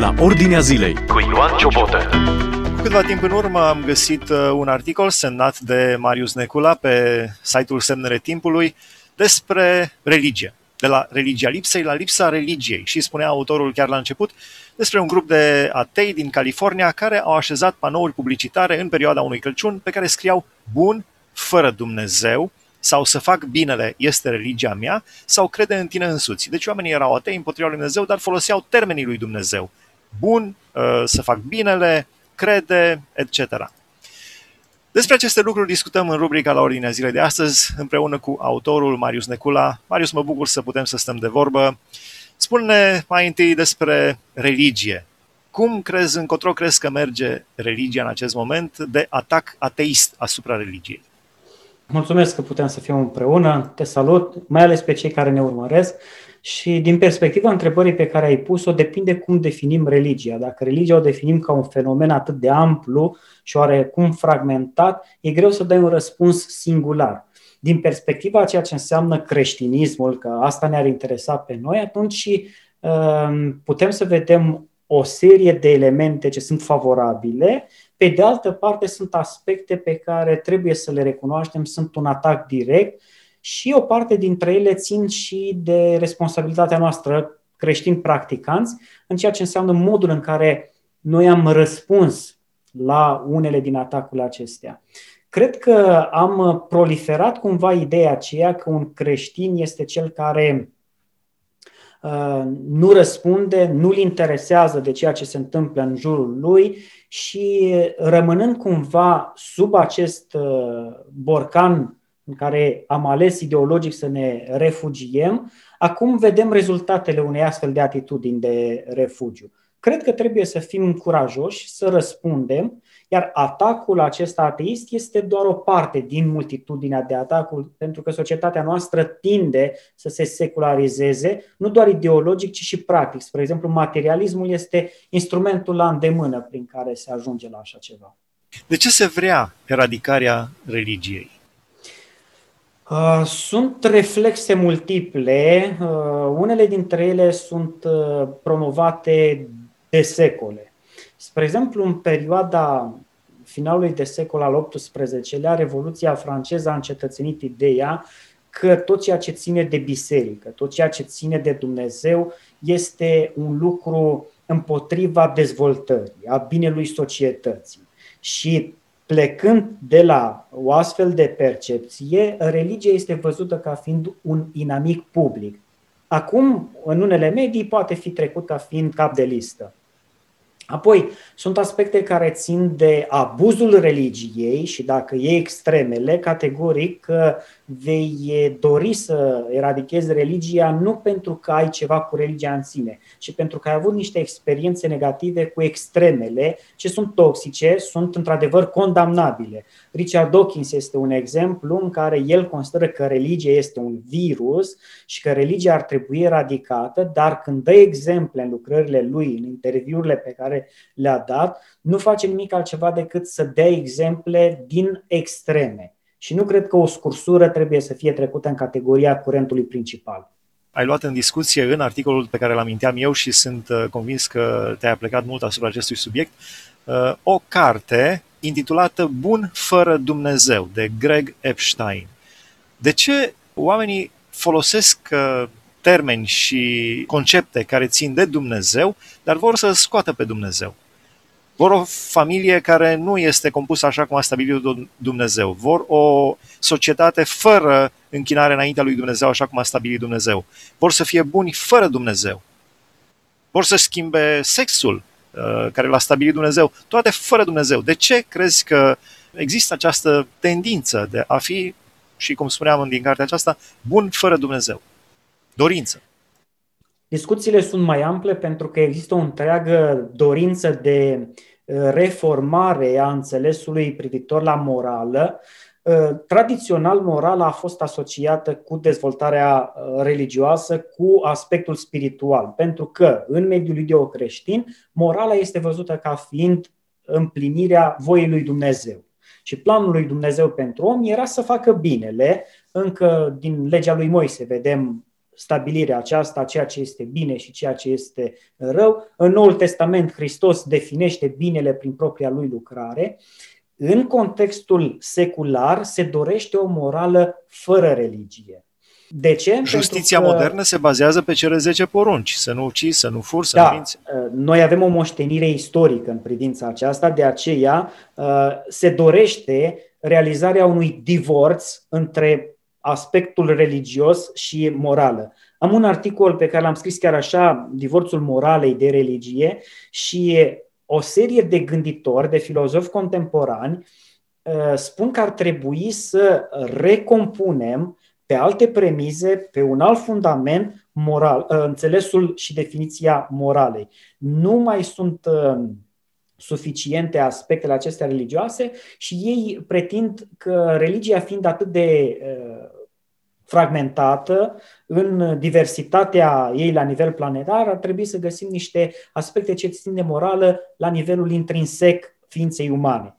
la Ordinea Zilei cu Ioan Ciobotă. Cu câteva timp în urmă am găsit uh, un articol semnat de Marius Necula pe site-ul Semnele Timpului despre religie. De la religia lipsei la lipsa religiei. Și spunea autorul chiar la început despre un grup de atei din California care au așezat panouri publicitare în perioada unui Crăciun pe care scriau Bun, fără Dumnezeu, sau să fac binele este religia mea, sau crede în tine însuți. Deci oamenii erau atei împotriva lui Dumnezeu, dar foloseau termenii lui Dumnezeu. Bun, uh, să fac binele, crede, etc. Despre aceste lucruri discutăm în rubrica la ordinea zilei de astăzi, împreună cu autorul Marius Necula. Marius, mă bucur să putem să stăm de vorbă. Spune mai întâi despre religie. Cum crezi, încotro crezi că merge religia în acest moment de atac ateist asupra religiei? Mulțumesc că putem să fim împreună. Te salut, mai ales pe cei care ne urmăresc. Și din perspectiva întrebării pe care ai pus-o, depinde cum definim religia. Dacă religia o definim ca un fenomen atât de amplu și oarecum fragmentat, e greu să dai un răspuns singular. Din perspectiva a ceea ce înseamnă creștinismul, că asta ne-ar interesa pe noi, atunci uh, putem să vedem o serie de elemente ce sunt favorabile pe de altă parte, sunt aspecte pe care trebuie să le recunoaștem, sunt un atac direct și o parte dintre ele țin și de responsabilitatea noastră creștini practicanți în ceea ce înseamnă modul în care noi am răspuns la unele din atacurile acestea. Cred că am proliferat cumva ideea aceea că un creștin este cel care Uh, nu răspunde, nu-l interesează de ceea ce se întâmplă în jurul lui și rămânând cumva sub acest uh, borcan în care am ales ideologic să ne refugiem, acum vedem rezultatele unei astfel de atitudini de refugiu. Cred că trebuie să fim curajoși, să răspundem iar atacul acesta ateist este doar o parte din multitudinea de atacuri, pentru că societatea noastră tinde să se secularizeze, nu doar ideologic, ci și practic. Spre exemplu, materialismul este instrumentul la îndemână prin care se ajunge la așa ceva. De ce se vrea eradicarea religiei? Uh, sunt reflexe multiple. Uh, unele dintre ele sunt uh, promovate de secole. Spre exemplu, în perioada finalului de secol al XVIII-lea, Revoluția franceză a încetățenit ideea că tot ceea ce ține de biserică, tot ceea ce ține de Dumnezeu este un lucru împotriva dezvoltării, a binelui societății. Și plecând de la o astfel de percepție, religia este văzută ca fiind un inamic public. Acum, în unele medii, poate fi trecut ca fiind cap de listă. Apoi, sunt aspecte care țin de abuzul religiei și dacă e extremele, categoric vei dori să eradichezi religia nu pentru că ai ceva cu religia în sine, ci pentru că ai avut niște experiențe negative cu extremele, ce sunt toxice, sunt într-adevăr condamnabile. Richard Dawkins este un exemplu în care el consideră că religia este un virus și că religia ar trebui eradicată, dar când dă exemple în lucrările lui, în interviurile pe care le-a dat, nu face nimic altceva decât să dea exemple din extreme. Și nu cred că o scursură trebuie să fie trecută în categoria curentului principal. Ai luat în discuție în articolul pe care l aminteam eu și sunt uh, convins că te-ai plecat mult asupra acestui subiect, uh, o carte intitulată Bun fără Dumnezeu, de Greg Epstein. De ce oamenii folosesc uh, termeni și concepte care țin de Dumnezeu, dar vor să scoată pe Dumnezeu? Vor o familie care nu este compusă așa cum a stabilit Dumnezeu. Vor o societate fără închinare înaintea lui Dumnezeu așa cum a stabilit Dumnezeu. Vor să fie buni fără Dumnezeu. Vor să schimbe sexul uh, care l-a stabilit Dumnezeu. Toate fără Dumnezeu. De ce crezi că există această tendință de a fi, și cum spuneam din cartea aceasta, bun fără Dumnezeu? Dorință. Discuțiile sunt mai ample pentru că există o întreagă dorință de reformare a înțelesului privitor la morală. Uh, tradițional, morala a fost asociată cu dezvoltarea uh, religioasă, cu aspectul spiritual, pentru că în mediul iudeo-creștin, morala este văzută ca fiind împlinirea voii lui Dumnezeu. Și planul lui Dumnezeu pentru om era să facă binele. Încă din legea lui Moise vedem stabilirea aceasta, ceea ce este bine și ceea ce este rău. În Noul Testament, Hristos definește binele prin propria lui lucrare. În contextul secular, se dorește o morală fără religie. De ce? Justiția că... modernă se bazează pe cele 10 porunci, să nu ucizi, să nu furi, să da, nu minți. Noi avem o moștenire istorică în privința aceasta, de aceea se dorește realizarea unui divorț între aspectul religios și morală. Am un articol pe care l-am scris chiar așa, Divorțul moralei de religie, și o serie de gânditori, de filozofi contemporani, spun că ar trebui să recompunem pe alte premize, pe un alt fundament moral, ă, înțelesul și definiția moralei. Nu mai sunt ă, suficiente aspectele acestea religioase și ei pretind că religia fiind atât de ă, fragmentată în diversitatea ei la nivel planetar, ar trebui să găsim niște aspecte ce țin de morală la nivelul intrinsec ființei umane.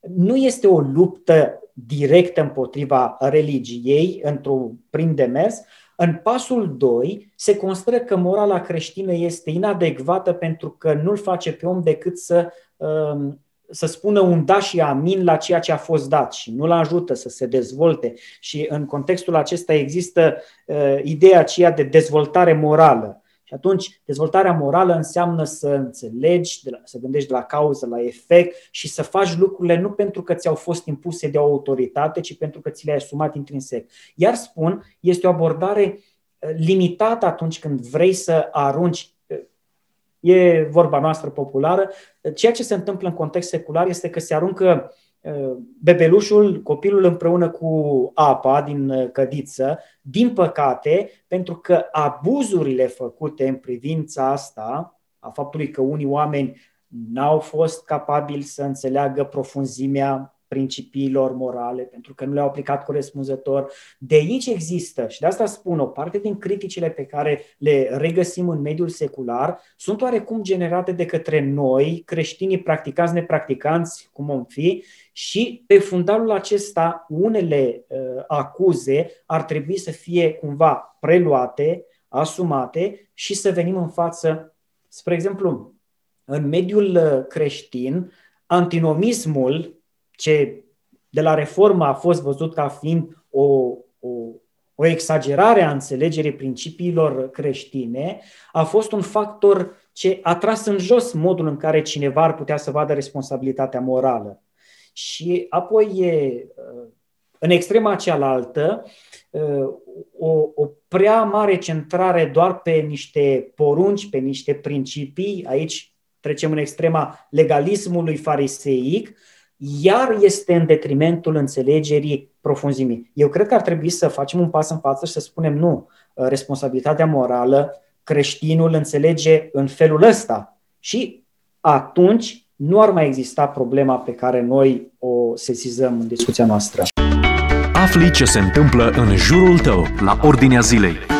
Nu este o luptă direct împotriva religiei într-un prim demers, în pasul 2 se consideră că morala creștină este inadecvată pentru că nu-l face pe om decât să, um, să spună un da și amin la ceea ce a fost dat și nu-l ajută să se dezvolte. Și în contextul acesta există uh, ideea aceea de dezvoltare morală. Și atunci, dezvoltarea morală înseamnă să înțelegi, de la, să gândești de la cauză la efect și să faci lucrurile nu pentru că ți-au fost impuse de o autoritate, ci pentru că ți le-ai asumat intrinsec. Iar spun, este o abordare eh, limitată atunci când vrei să arunci eh, E vorba noastră populară. Ceea ce se întâmplă în context secular este că se aruncă bebelușul, copilul împreună cu apa din uh, cădiță, din păcate, pentru că abuzurile făcute în privința asta, a faptului că unii oameni n-au fost capabili să înțeleagă profunzimea principiilor morale, pentru că nu le-au aplicat corespunzător. De aici există, și de asta spun, o parte din criticile pe care le regăsim în mediul secular sunt oarecum generate de către noi, creștinii practicanți, nepracticanți, cum om fi, și pe fundalul acesta unele uh, acuze ar trebui să fie cumva preluate, asumate și să venim în față. Spre exemplu, în mediul uh, creștin, antinomismul ce de la reformă a fost văzut ca fiind o, o, o exagerare a înțelegerii principiilor creștine, a fost un factor ce a tras în jos modul în care cineva ar putea să vadă responsabilitatea morală. Și apoi, în extrema cealaltă, o, o prea mare centrare doar pe niște porunci, pe niște principii, aici trecem în extrema legalismului fariseic, iar este în detrimentul înțelegerii profunzimii. Eu cred că ar trebui să facem un pas în față și să spunem nu, responsabilitatea morală, creștinul înțelege în felul ăsta și atunci nu ar mai exista problema pe care noi o sesizăm în discuția noastră. Afli ce se întâmplă în jurul tău, la ordinea zilei.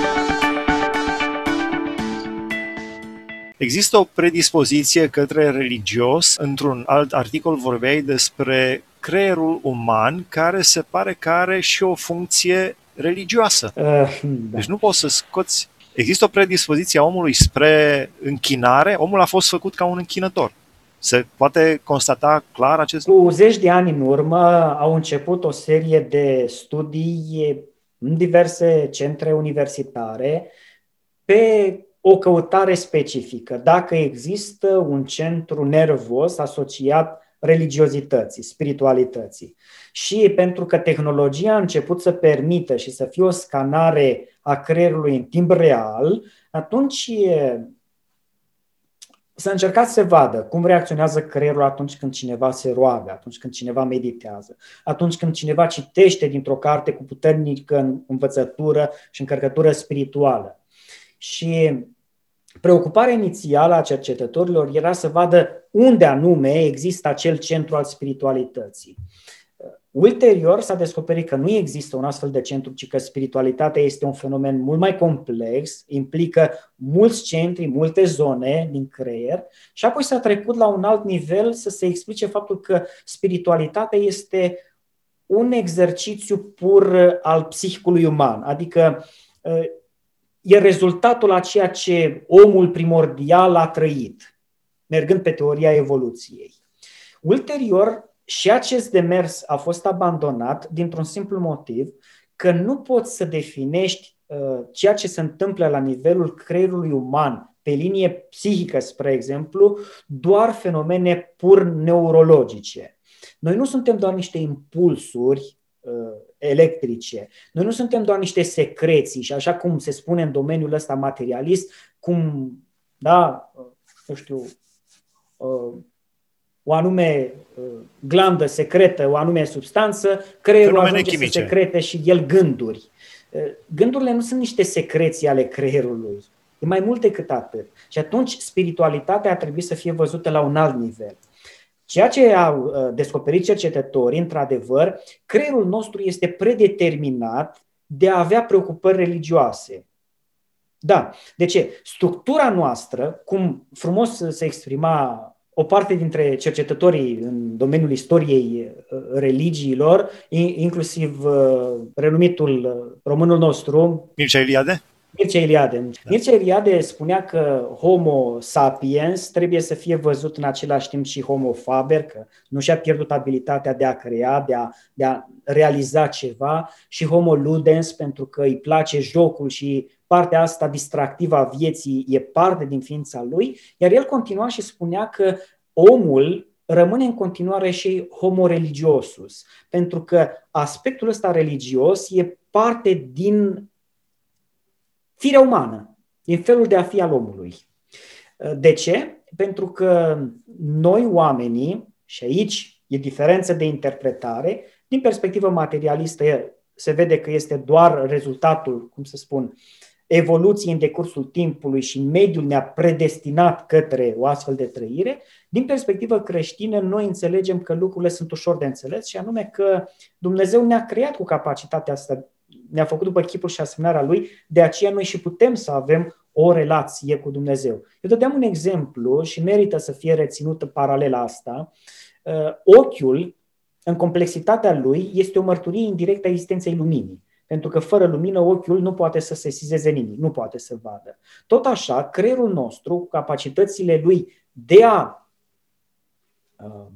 Există o predispoziție către religios. Într-un alt articol vorbeai despre creierul uman care se pare că are și o funcție religioasă. Uh, da. Deci nu poți să scoți... Există o predispoziție a omului spre închinare. Omul a fost făcut ca un închinător. Se poate constata clar acest lucru? Cu zeci de ani în urmă au început o serie de studii în diverse centre universitare pe o căutare specifică, dacă există un centru nervos asociat religiozității, spiritualității. Și pentru că tehnologia a început să permită și să fie o scanare a creierului în timp real, atunci să încercați să vadă cum reacționează creierul atunci când cineva se roagă, atunci când cineva meditează, atunci când cineva citește dintr-o carte cu puternică învățătură și încărcătură spirituală. Și preocuparea inițială a cercetătorilor era să vadă unde anume există acel centru al spiritualității. Ulterior s-a descoperit că nu există un astfel de centru, ci că spiritualitatea este un fenomen mult mai complex, implică mulți centri, multe zone din creier și apoi s-a trecut la un alt nivel să se explice faptul că spiritualitatea este un exercițiu pur al psihicului uman, adică e rezultatul a ceea ce omul primordial a trăit, mergând pe teoria evoluției. Ulterior, și acest demers a fost abandonat dintr-un simplu motiv că nu poți să definești uh, ceea ce se întâmplă la nivelul creierului uman pe linie psihică, spre exemplu, doar fenomene pur neurologice. Noi nu suntem doar niște impulsuri uh, electrice. Noi nu suntem doar niște secreții și așa cum se spune în domeniul ăsta materialist, cum, da, uh, nu știu, uh, o anume uh, glandă secretă, o anume substanță, creierul Fenomene ajunge chimice. să secrete și el gânduri. Uh, gândurile nu sunt niște secreții ale creierului. E mai mult decât atât. Și atunci spiritualitatea ar trebui să fie văzută la un alt nivel. Ceea ce au uh, descoperit cercetătorii, într-adevăr, creierul nostru este predeterminat de a avea preocupări religioase. Da. De ce? Structura noastră, cum frumos se exprima o parte dintre cercetătorii în domeniul istoriei uh, religiilor, inclusiv uh, renumitul românul nostru, Mircea Eliade? Mircea Eliade. Da. Mircea Eliade spunea că Homo sapiens trebuie să fie văzut în același timp și Homo faber, că nu și-a pierdut abilitatea de a crea, de a, de a realiza ceva, și Homo ludens pentru că îi place jocul și partea asta distractivă a vieții e parte din ființa lui, iar el continua și spunea că omul rămâne în continuare și homo religiosus, pentru că aspectul ăsta religios e parte din firea umană, din felul de a fi al omului. De ce? Pentru că noi oamenii, și aici e diferență de interpretare, din perspectivă materialistă se vede că este doar rezultatul, cum să spun, evoluției în decursul timpului și mediul ne-a predestinat către o astfel de trăire, din perspectivă creștină noi înțelegem că lucrurile sunt ușor de înțeles și anume că Dumnezeu ne-a creat cu capacitatea asta ne-a făcut după chipul și asemănarea lui, de aceea noi și putem să avem o relație cu Dumnezeu. Eu dădeam un exemplu și merită să fie reținută paralela asta. Uh, ochiul, în complexitatea lui, este o mărturie indirectă a existenței luminii. Pentru că fără lumină ochiul nu poate să se sizeze nimic, nu poate să vadă. Tot așa, creierul nostru, cu capacitățile lui de a uh,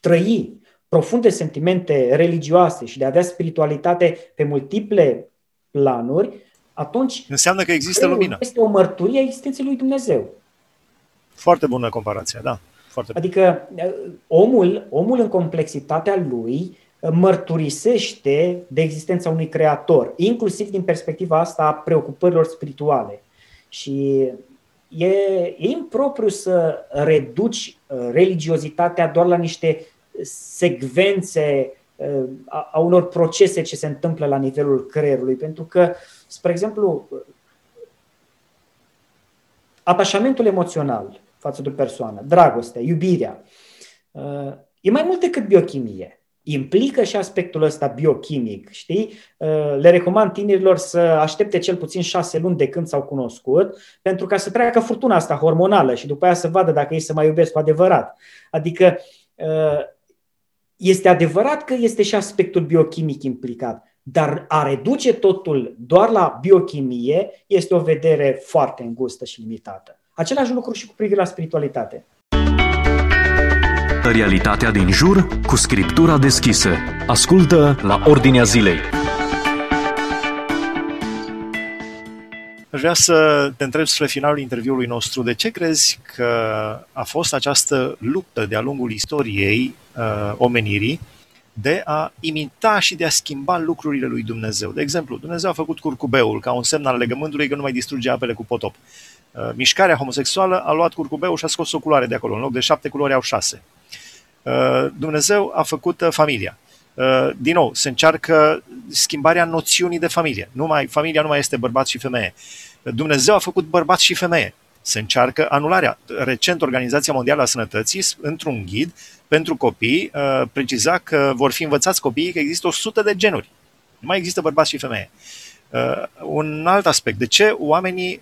trăi profunde sentimente religioase și de a avea spiritualitate pe multiple planuri, atunci înseamnă că există lumină. Este o mărturie a existenței lui Dumnezeu. Foarte bună comparație, da. Foarte adică eh, omul, omul în complexitatea lui eh, mărturisește de existența unui creator, inclusiv din perspectiva asta a preocupărilor spirituale. Și e, e impropriu să reduci eh, religiozitatea doar la niște secvențe uh, a, a unor procese ce se întâmplă la nivelul creierului. Pentru că, spre exemplu, atașamentul emoțional față de o persoană, dragostea, iubirea, uh, e mai mult decât biochimie. Implică și aspectul ăsta biochimic, știi? Uh, le recomand tinerilor să aștepte cel puțin șase luni de când s-au cunoscut, pentru ca să treacă furtuna asta hormonală și după aia să vadă dacă ei se mai iubesc cu adevărat. Adică este adevărat că este și aspectul biochimic implicat, dar a reduce totul doar la biochimie este o vedere foarte îngustă și limitată. Același lucru și cu privire la spiritualitate. Realitatea din jur cu scriptura deschisă. Ascultă la Ordinea Zilei. Aș vrea să te întreb spre finalul interviului nostru, de ce crezi că a fost această luptă de-a lungul istoriei uh, omenirii de a imita și de a schimba lucrurile lui Dumnezeu. De exemplu, Dumnezeu a făcut curcubeul ca un semn al legământului că nu mai distruge apele cu potop. Uh, mișcarea homosexuală a luat curcubeul și a scos o culoare de acolo. În loc de șapte culori au șase. Uh, Dumnezeu a făcut uh, familia. Uh, din nou, se încearcă schimbarea noțiunii de familie. Nu mai, familia nu mai este bărbat și femeie. Dumnezeu a făcut bărbat și femeie. Se încearcă anularea. Recent, Organizația Mondială a Sănătății, într-un ghid pentru copii, uh, preciza că vor fi învățați copiii că există 100 de genuri. Nu mai există bărbat și femeie. Uh, un alt aspect. De ce oamenii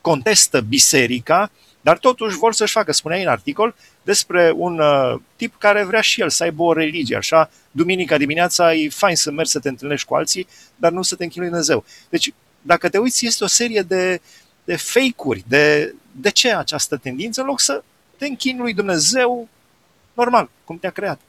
contestă biserica, dar totuși vor să-și facă, spuneai în articol, despre un uh, tip care vrea și el să aibă o religie, așa, duminica dimineața e fain să mergi să te întâlnești cu alții, dar nu să te închinui Dumnezeu. Deci dacă te uiți, este o serie de, de fake-uri. De, de ce această tendință? În loc să te închini lui Dumnezeu normal, cum te-a creat.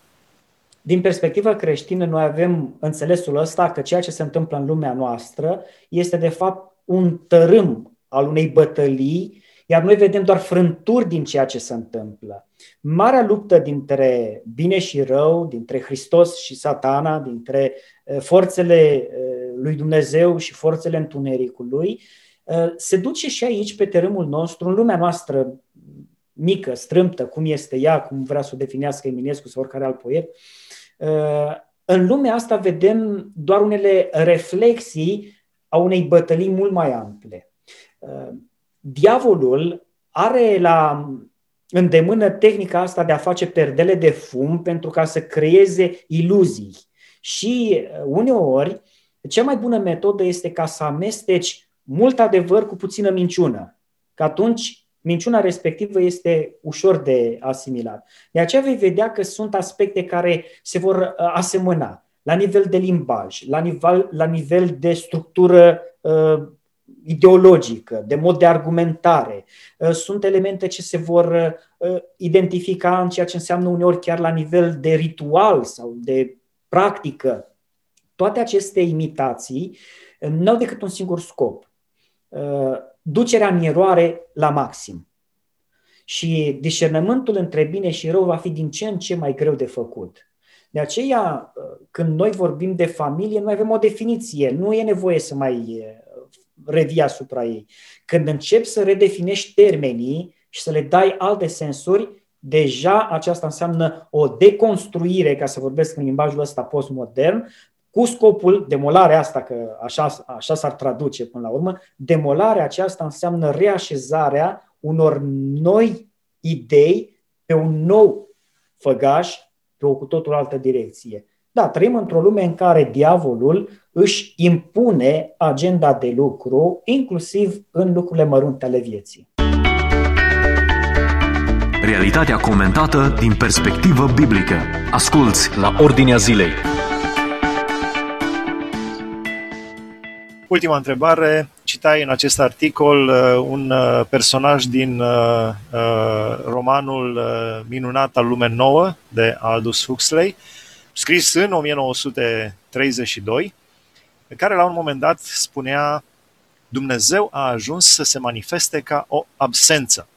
Din perspectivă creștină, noi avem înțelesul ăsta că ceea ce se întâmplă în lumea noastră este de fapt un tărâm al unei bătălii, iar noi vedem doar frânturi din ceea ce se întâmplă. Marea luptă dintre bine și rău, dintre Hristos și satana, dintre eh, forțele eh, lui Dumnezeu și forțele întunericului, eh, se duce și aici pe tărâmul nostru, în lumea noastră mică, strâmtă, cum este ea, cum vrea să o definească Eminescu sau oricare alt poet, în lumea asta vedem doar unele reflexii a unei bătălii mult mai ample. Diavolul are la îndemână tehnica asta de a face perdele de fum pentru ca să creeze iluzii. Și uneori, cea mai bună metodă este ca să amesteci mult adevăr cu puțină minciună. Că atunci minciuna respectivă este ușor de asimilat. De aceea vei vedea că sunt aspecte care se vor uh, asemăna la nivel de limbaj, la nivel, la nivel de structură uh, ideologică, de mod de argumentare. Uh, sunt elemente ce se vor uh, identifica în ceea ce înseamnă uneori chiar la nivel de ritual sau de practică. Toate aceste imitații uh, nu au decât un singur scop uh, ducerea în eroare la maxim. Și discernământul între bine și rău va fi din ce în ce mai greu de făcut. De aceea, când noi vorbim de familie, noi avem o definiție. Nu e nevoie să mai revii asupra ei. Când începi să redefinești termenii și să le dai alte sensuri, deja aceasta înseamnă o deconstruire, ca să vorbesc în limbajul ăsta postmodern, cu scopul, demolarea asta, că așa, așa s-ar traduce până la urmă, demolarea aceasta înseamnă reașezarea unor noi idei pe un nou făgaș, pe o cu totul altă direcție. Da, trăim într-o lume în care diavolul își impune agenda de lucru, inclusiv în lucrurile mărunte ale vieții. Realitatea comentată din perspectivă biblică. Asculți la Ordinea Zilei. Ultima întrebare. Citai în acest articol uh, un uh, personaj din uh, romanul minunat al Lume Nouă de Aldous Huxley, scris în 1932, pe care la un moment dat spunea Dumnezeu a ajuns să se manifeste ca o absență.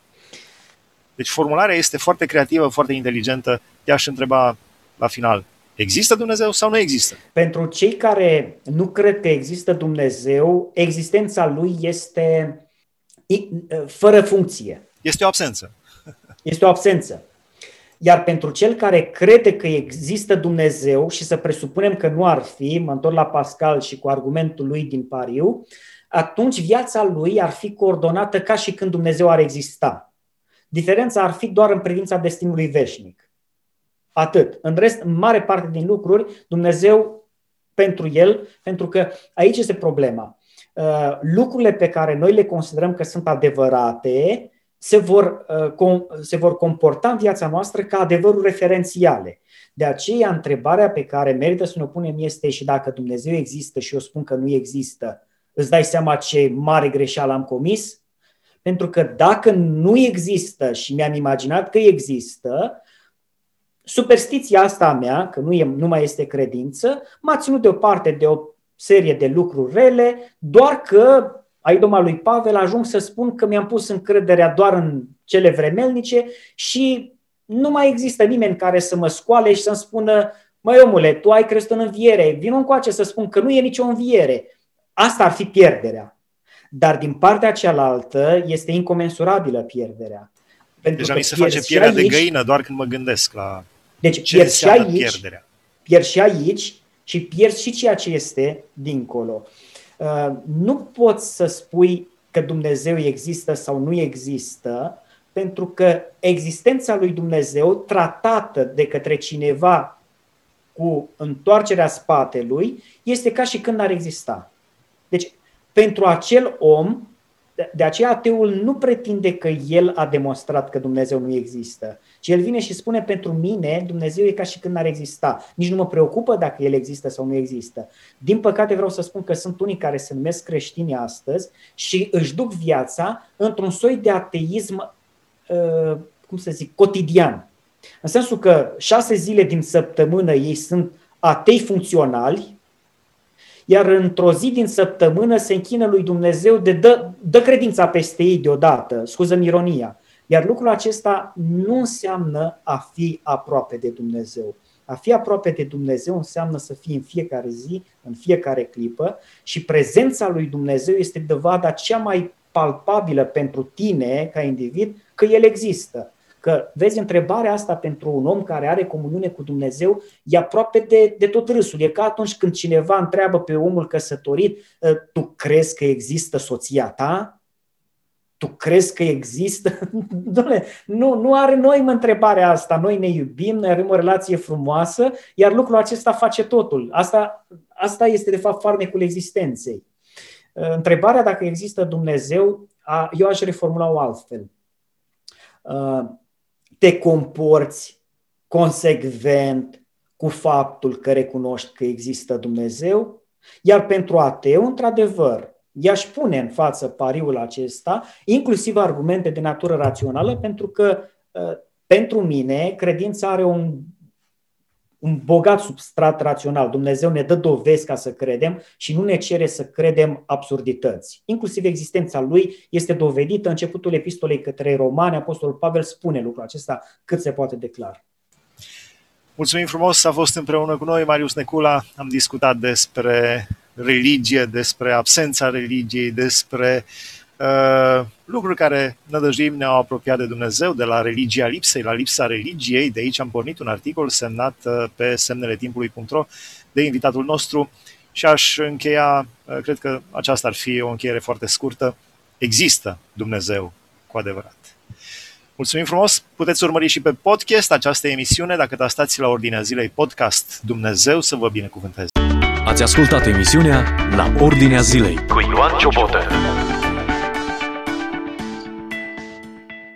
Deci formularea este foarte creativă, foarte inteligentă. Te-aș întreba la final, Există Dumnezeu sau nu există? Pentru cei care nu cred că există Dumnezeu, existența lui este fără funcție. Este o absență. Este o absență. Iar pentru cel care crede că există Dumnezeu și să presupunem că nu ar fi, mă întorc la Pascal și cu argumentul lui din pariu, atunci viața lui ar fi coordonată ca și când Dumnezeu ar exista. Diferența ar fi doar în privința destinului veșnic. Atât. În rest, în mare parte din lucruri, Dumnezeu pentru el, pentru că aici este problema. Uh, lucrurile pe care noi le considerăm că sunt adevărate se vor, uh, se vor comporta în viața noastră ca adevăruri referențiale. De aceea, întrebarea pe care merită să ne punem este și dacă Dumnezeu există și eu spun că nu există, îți dai seama ce mare greșeală am comis? Pentru că dacă nu există și mi-am imaginat că există, Superstiția asta a mea, că nu, e, nu mai este credință, m-a ținut deoparte de o serie de lucruri rele, doar că, ai doma lui Pavel, ajung să spun că mi-am pus încrederea doar în cele vremelnice și nu mai există nimeni care să mă scoale și să-mi spună măi omule, tu ai crezut în înviere, vin încoace să spun că nu e nicio înviere. Asta ar fi pierderea. Dar din partea cealaltă este incomensurabilă pierderea. Pentru Deja mi se face pierderea de găină doar când mă gândesc la deci ce pierzi și aici, pierderea? pierzi și aici și pierzi și ceea ce este dincolo. Uh, nu poți să spui că Dumnezeu există sau nu există, pentru că existența lui Dumnezeu, tratată de către cineva cu întoarcerea spatelui, este ca și când ar exista. Deci, pentru acel om, de aceea ateul nu pretinde că el a demonstrat că Dumnezeu nu există, ci el vine și spune pentru mine Dumnezeu e ca și când n-ar exista. Nici nu mă preocupă dacă el există sau nu există. Din păcate vreau să spun că sunt unii care se numesc creștini astăzi și își duc viața într-un soi de ateism, uh, cum să zic, cotidian. În sensul că șase zile din săptămână ei sunt atei funcționali, iar într-o zi din săptămână se închină lui Dumnezeu de dă, dă credința peste ei deodată, scuză ironia. Iar lucrul acesta nu înseamnă a fi aproape de Dumnezeu. A fi aproape de Dumnezeu înseamnă să fii în fiecare zi, în fiecare clipă și prezența lui Dumnezeu este dovada cea mai palpabilă pentru tine ca individ că El există. Că, vezi, întrebarea asta pentru un om care are comuniune cu Dumnezeu e aproape de, de tot râsul. E ca atunci când cineva întreabă pe omul căsătorit, ă, tu crezi că există soția ta? Tu crezi că există? Doamne, nu, nu are noi mă întrebarea asta. Noi ne iubim, noi avem o relație frumoasă, iar lucrul acesta face totul. Asta, asta este, de fapt, farmecul existenței. Ă, întrebarea dacă există Dumnezeu, eu aș reformula-o altfel ă, te comporți consecvent cu faptul că recunoști că există Dumnezeu, iar pentru ateu, într-adevăr, i-aș pune în față pariul acesta, inclusiv argumente de natură rațională, pentru că ă, pentru mine credința are un un bogat substrat rațional. Dumnezeu ne dă dovezi ca să credem și nu ne cere să credem absurdități. Inclusiv existența lui este dovedită. Începutul epistolei către romani, Apostolul Pavel spune lucrul acesta cât se poate declar. Mulțumim frumos, a fost împreună cu noi Marius Necula. Am discutat despre religie, despre absența religiei, despre Uh, lucruri care nădăjduim ne-au apropiat de Dumnezeu, de la religia lipsei la lipsa religiei. De aici am pornit un articol semnat uh, pe semnele timpului.ro de invitatul nostru și aș încheia, uh, cred că aceasta ar fi o încheiere foarte scurtă. Există Dumnezeu cu adevărat. Mulțumim frumos! Puteți urmări și pe podcast această emisiune dacă tastați la Ordinea Zilei Podcast. Dumnezeu să vă binecuvânteze! Ați ascultat emisiunea La Ordinea Zilei cu Ioan Ciobotă.